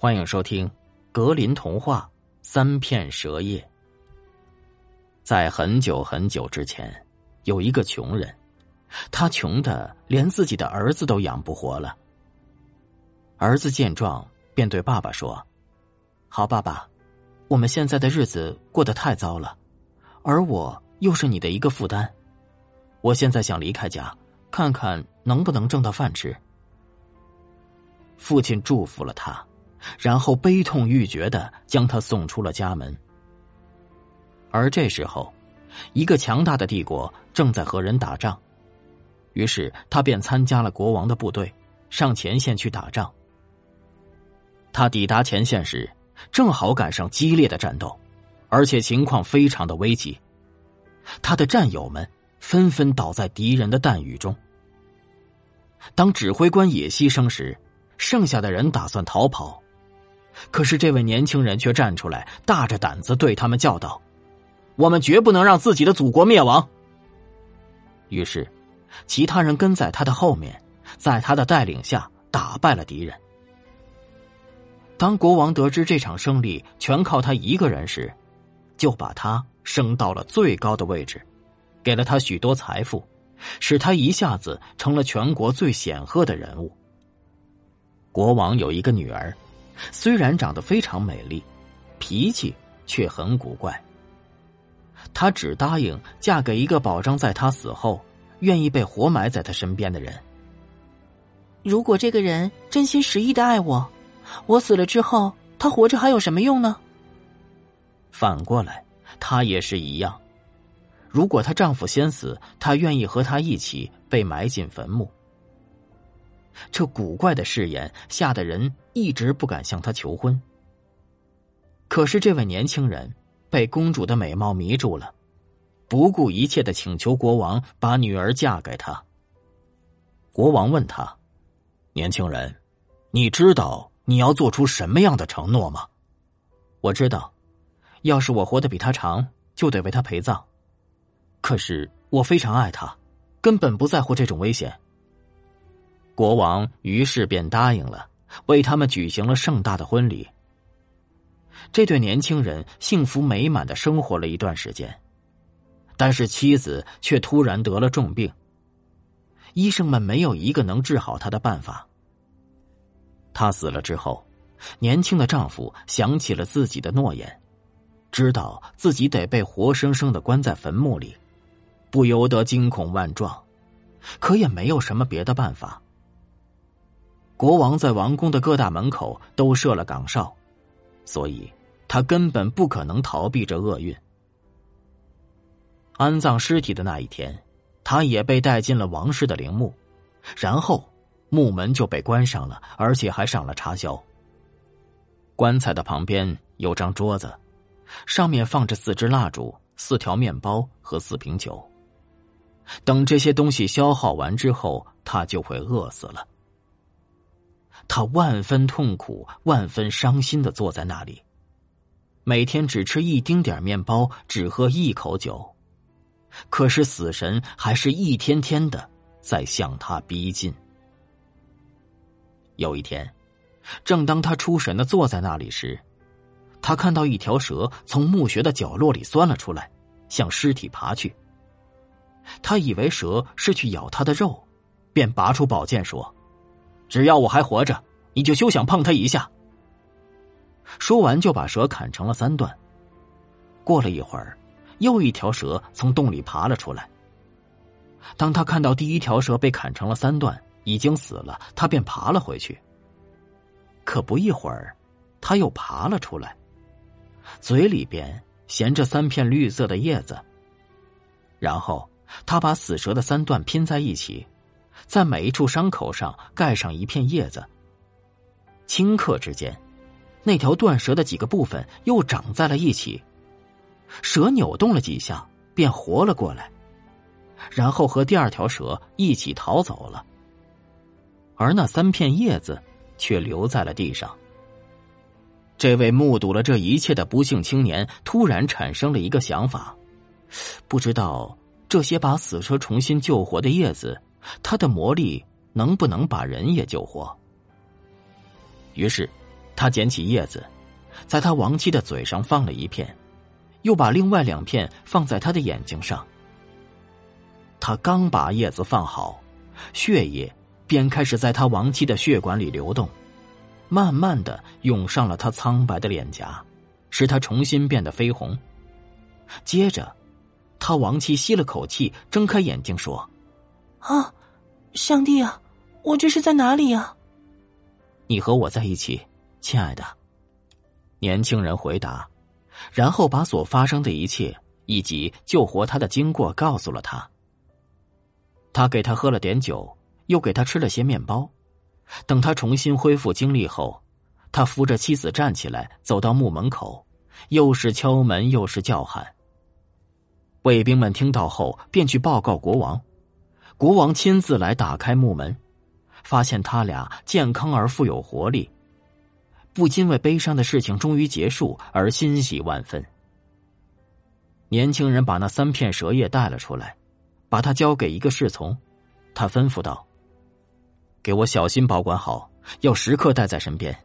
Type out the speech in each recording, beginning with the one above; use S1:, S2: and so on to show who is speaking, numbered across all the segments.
S1: 欢迎收听《格林童话》三片蛇叶。在很久很久之前，有一个穷人，他穷的连自己的儿子都养不活了。儿子见状，便对爸爸说：“好，爸爸，我们现在的日子过得太糟了，而我又是你的一个负担。我现在想离开家，看看能不能挣到饭吃。”父亲祝福了他，然后悲痛欲绝的将他送出了家门。而这时候，一个强大的帝国正在和人打仗，于是他便参加了国王的部队，上前线去打仗。他抵达前线时，正好赶上激烈的战斗，而且情况非常的危急。他的战友们纷纷倒在敌人的弹雨中。当指挥官也牺牲时，剩下的人打算逃跑，可是这位年轻人却站出来，大着胆子对他们叫道：“我们绝不能让自己的祖国灭亡。”于是，其他人跟在他的后面，在他的带领下打败了敌人。当国王得知这场胜利全靠他一个人时，就把他升到了最高的位置，给了他许多财富，使他一下子成了全国最显赫的人物。国王有一个女儿，虽然长得非常美丽，脾气却很古怪。她只答应嫁给一个保障在她死后愿意被活埋在她身边的人。
S2: 如果这个人真心实意的爱我，我死了之后，他活着还有什么用呢？
S1: 反过来，她也是一样。如果她丈夫先死，她愿意和他一起被埋进坟墓。这古怪的誓言吓得人一直不敢向他求婚。可是这位年轻人被公主的美貌迷住了，不顾一切的请求国王把女儿嫁给他。国王问他：“年轻人，你知道你要做出什么样的承诺吗？”“我知道，要是我活得比他长，就得为他陪葬。可是我非常爱他，根本不在乎这种危险。”国王于是便答应了，为他们举行了盛大的婚礼。这对年轻人幸福美满的生活了一段时间，但是妻子却突然得了重病。医生们没有一个能治好她的办法。她死了之后，年轻的丈夫想起了自己的诺言，知道自己得被活生生的关在坟墓里，不由得惊恐万状，可也没有什么别的办法。国王在王宫的各大门口都设了岗哨，所以他根本不可能逃避这厄运。安葬尸体的那一天，他也被带进了王室的陵墓，然后墓门就被关上了，而且还上了插销。棺材的旁边有张桌子，上面放着四支蜡烛、四条面包和四瓶酒。等这些东西消耗完之后，他就会饿死了。他万分痛苦、万分伤心的坐在那里，每天只吃一丁点面包，只喝一口酒，可是死神还是一天天的在向他逼近。有一天，正当他出神的坐在那里时，他看到一条蛇从墓穴的角落里钻了出来，向尸体爬去。他以为蛇是去咬他的肉，便拔出宝剑说。只要我还活着，你就休想碰他一下。说完，就把蛇砍成了三段。过了一会儿，又一条蛇从洞里爬了出来。当他看到第一条蛇被砍成了三段，已经死了，他便爬了回去。可不一会儿，他又爬了出来，嘴里边衔着三片绿色的叶子。然后，他把死蛇的三段拼在一起。在每一处伤口上盖上一片叶子。顷刻之间，那条断蛇的几个部分又长在了一起。蛇扭动了几下，便活了过来，然后和第二条蛇一起逃走了。而那三片叶子却留在了地上。这位目睹了这一切的不幸青年突然产生了一个想法：不知道这些把死蛇重新救活的叶子。他的魔力能不能把人也救活？于是，他捡起叶子，在他亡妻的嘴上放了一片，又把另外两片放在他的眼睛上。他刚把叶子放好，血液便开始在他亡妻的血管里流动，慢慢的涌上了他苍白的脸颊，使他重新变得绯红。接着，他亡妻吸了口气，睁开眼睛说：“
S2: 啊，上帝啊，我这是在哪里呀？”
S1: 你和我在一起，亲爱的。年轻人回答，然后把所发生的一切以及救活他的经过告诉了他。他给他喝了点酒，又给他吃了些面包。等他重新恢复精力后，他扶着妻子站起来，走到墓门口，又是敲门又是叫喊。卫兵们听到后，便去报告国王。国王亲自来打开木门，发现他俩健康而富有活力，不禁为悲伤的事情终于结束而欣喜万分。年轻人把那三片蛇叶带了出来，把它交给一个侍从，他吩咐道：“给我小心保管好，要时刻带在身边。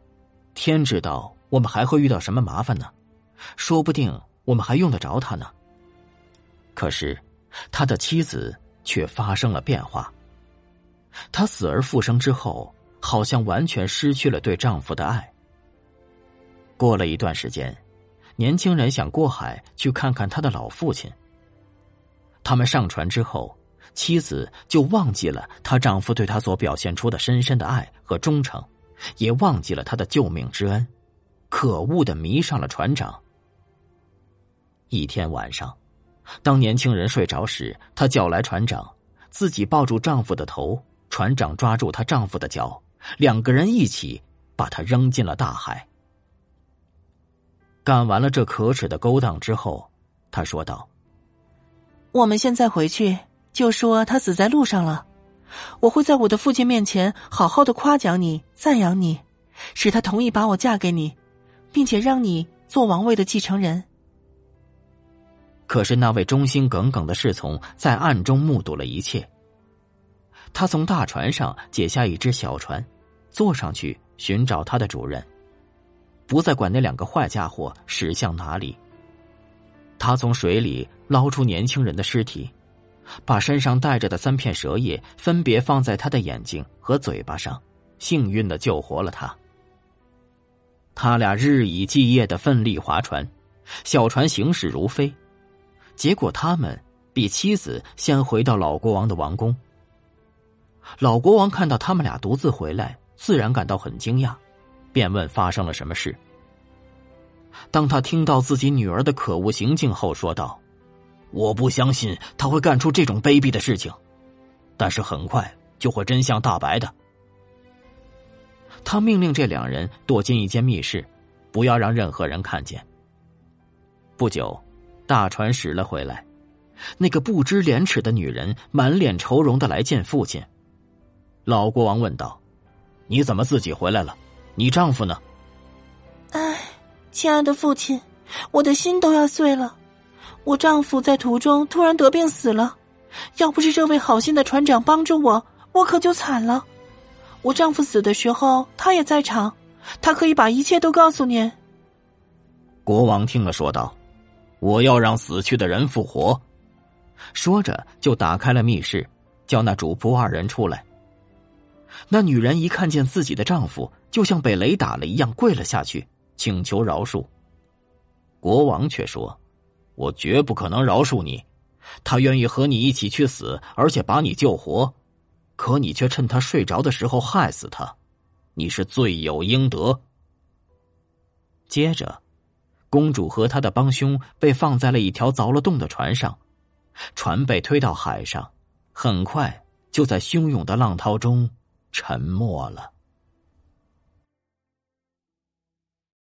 S1: 天知道我们还会遇到什么麻烦呢？说不定我们还用得着它呢。”可是，他的妻子却发生了变化。她死而复生之后，好像完全失去了对丈夫的爱。过了一段时间，年轻人想过海去看看他的老父亲。他们上船之后，妻子就忘记了她丈夫对她所表现出的深深的爱和忠诚，也忘记了他的救命之恩，可恶的迷上了船长。一天晚上。当年轻人睡着时，她叫来船长，自己抱住丈夫的头，船长抓住她丈夫的脚，两个人一起把她扔进了大海。干完了这可耻的勾当之后，他说道：“
S2: 我们现在回去就说他死在路上了，我会在我的父亲面前好好的夸奖你、赞扬你，使他同意把我嫁给你，并且让你做王位的继承人。”
S1: 可是那位忠心耿耿的侍从在暗中目睹了一切。他从大船上解下一只小船，坐上去寻找他的主人，不再管那两个坏家伙驶向哪里。他从水里捞出年轻人的尸体，把身上带着的三片蛇叶分别放在他的眼睛和嘴巴上，幸运的救活了他。他俩日以继夜的奋力划船，小船行驶如飞。结果，他们比妻子先回到老国王的王宫。老国王看到他们俩独自回来，自然感到很惊讶，便问发生了什么事。当他听到自己女儿的可恶行径后，说道：“我不相信他会干出这种卑鄙的事情，但是很快就会真相大白的。”他命令这两人躲进一间密室，不要让任何人看见。不久。大船驶了回来，那个不知廉耻的女人满脸愁容的来见父亲。老国王问道：“你怎么自己回来了？你丈夫呢？”
S2: 唉，亲爱的父亲，我的心都要碎了。我丈夫在途中突然得病死了，要不是这位好心的船长帮助我，我可就惨了。我丈夫死的时候，他也在场，他可以把一切都告诉您。
S1: 国王听了，说道。我要让死去的人复活，说着就打开了密室，叫那主仆二人出来。那女人一看见自己的丈夫，就像被雷打了一样，跪了下去，请求饶恕。国王却说：“我绝不可能饶恕你，他愿意和你一起去死，而且把你救活，可你却趁他睡着的时候害死他，你是罪有应得。”接着。公主和她的帮凶被放在了一条凿了洞的船上，船被推到海上，很快就在汹涌的浪涛中沉没了。